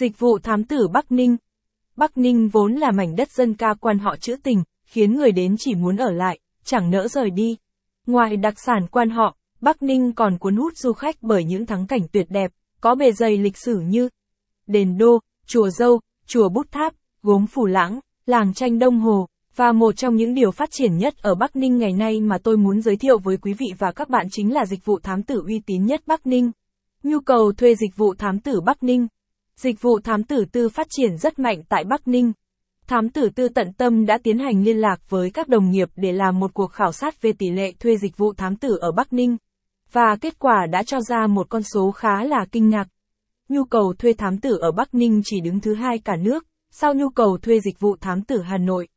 Dịch vụ thám tử Bắc Ninh Bắc Ninh vốn là mảnh đất dân ca quan họ trữ tình, khiến người đến chỉ muốn ở lại, chẳng nỡ rời đi. Ngoài đặc sản quan họ, Bắc Ninh còn cuốn hút du khách bởi những thắng cảnh tuyệt đẹp, có bề dày lịch sử như Đền Đô, Chùa Dâu, Chùa Bút Tháp, Gốm Phủ Lãng, Làng Tranh Đông Hồ, và một trong những điều phát triển nhất ở Bắc Ninh ngày nay mà tôi muốn giới thiệu với quý vị và các bạn chính là dịch vụ thám tử uy tín nhất Bắc Ninh. Nhu cầu thuê dịch vụ thám tử Bắc Ninh Dịch vụ thám tử tư phát triển rất mạnh tại Bắc Ninh. Thám tử tư tận tâm đã tiến hành liên lạc với các đồng nghiệp để làm một cuộc khảo sát về tỷ lệ thuê dịch vụ thám tử ở Bắc Ninh. Và kết quả đã cho ra một con số khá là kinh ngạc. Nhu cầu thuê thám tử ở Bắc Ninh chỉ đứng thứ hai cả nước, sau nhu cầu thuê dịch vụ thám tử Hà Nội.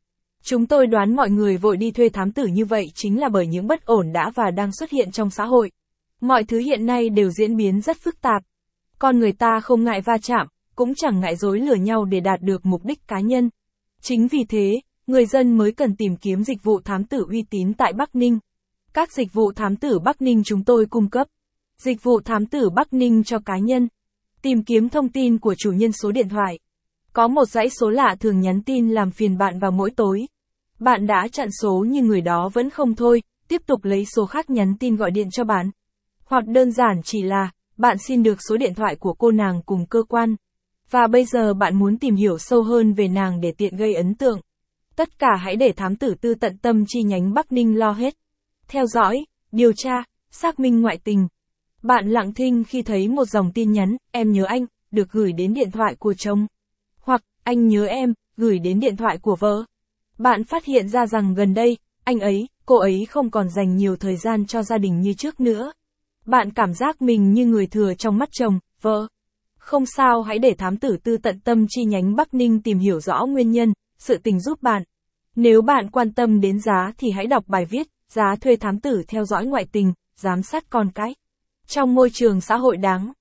Chúng tôi đoán mọi người vội đi thuê thám tử như vậy chính là bởi những bất ổn đã và đang xuất hiện trong xã hội. Mọi thứ hiện nay đều diễn biến rất phức tạp. Con người ta không ngại va chạm, cũng chẳng ngại dối lừa nhau để đạt được mục đích cá nhân. Chính vì thế, người dân mới cần tìm kiếm dịch vụ thám tử uy tín tại Bắc Ninh. Các dịch vụ thám tử Bắc Ninh chúng tôi cung cấp. Dịch vụ thám tử Bắc Ninh cho cá nhân. Tìm kiếm thông tin của chủ nhân số điện thoại. Có một dãy số lạ thường nhắn tin làm phiền bạn vào mỗi tối. Bạn đã chặn số nhưng người đó vẫn không thôi, tiếp tục lấy số khác nhắn tin gọi điện cho bạn. Hoặc đơn giản chỉ là, bạn xin được số điện thoại của cô nàng cùng cơ quan. Và bây giờ bạn muốn tìm hiểu sâu hơn về nàng để tiện gây ấn tượng. Tất cả hãy để thám tử tư tận tâm chi nhánh Bắc Ninh lo hết. Theo dõi, điều tra, xác minh ngoại tình. Bạn lặng thinh khi thấy một dòng tin nhắn, em nhớ anh, được gửi đến điện thoại của chồng. Hoặc, anh nhớ em, gửi đến điện thoại của vợ. Bạn phát hiện ra rằng gần đây, anh ấy, cô ấy không còn dành nhiều thời gian cho gia đình như trước nữa. Bạn cảm giác mình như người thừa trong mắt chồng, vợ. Không sao hãy để thám tử tư tận tâm chi nhánh Bắc Ninh tìm hiểu rõ nguyên nhân, sự tình giúp bạn. Nếu bạn quan tâm đến giá thì hãy đọc bài viết, giá thuê thám tử theo dõi ngoại tình, giám sát con cái. Trong môi trường xã hội đáng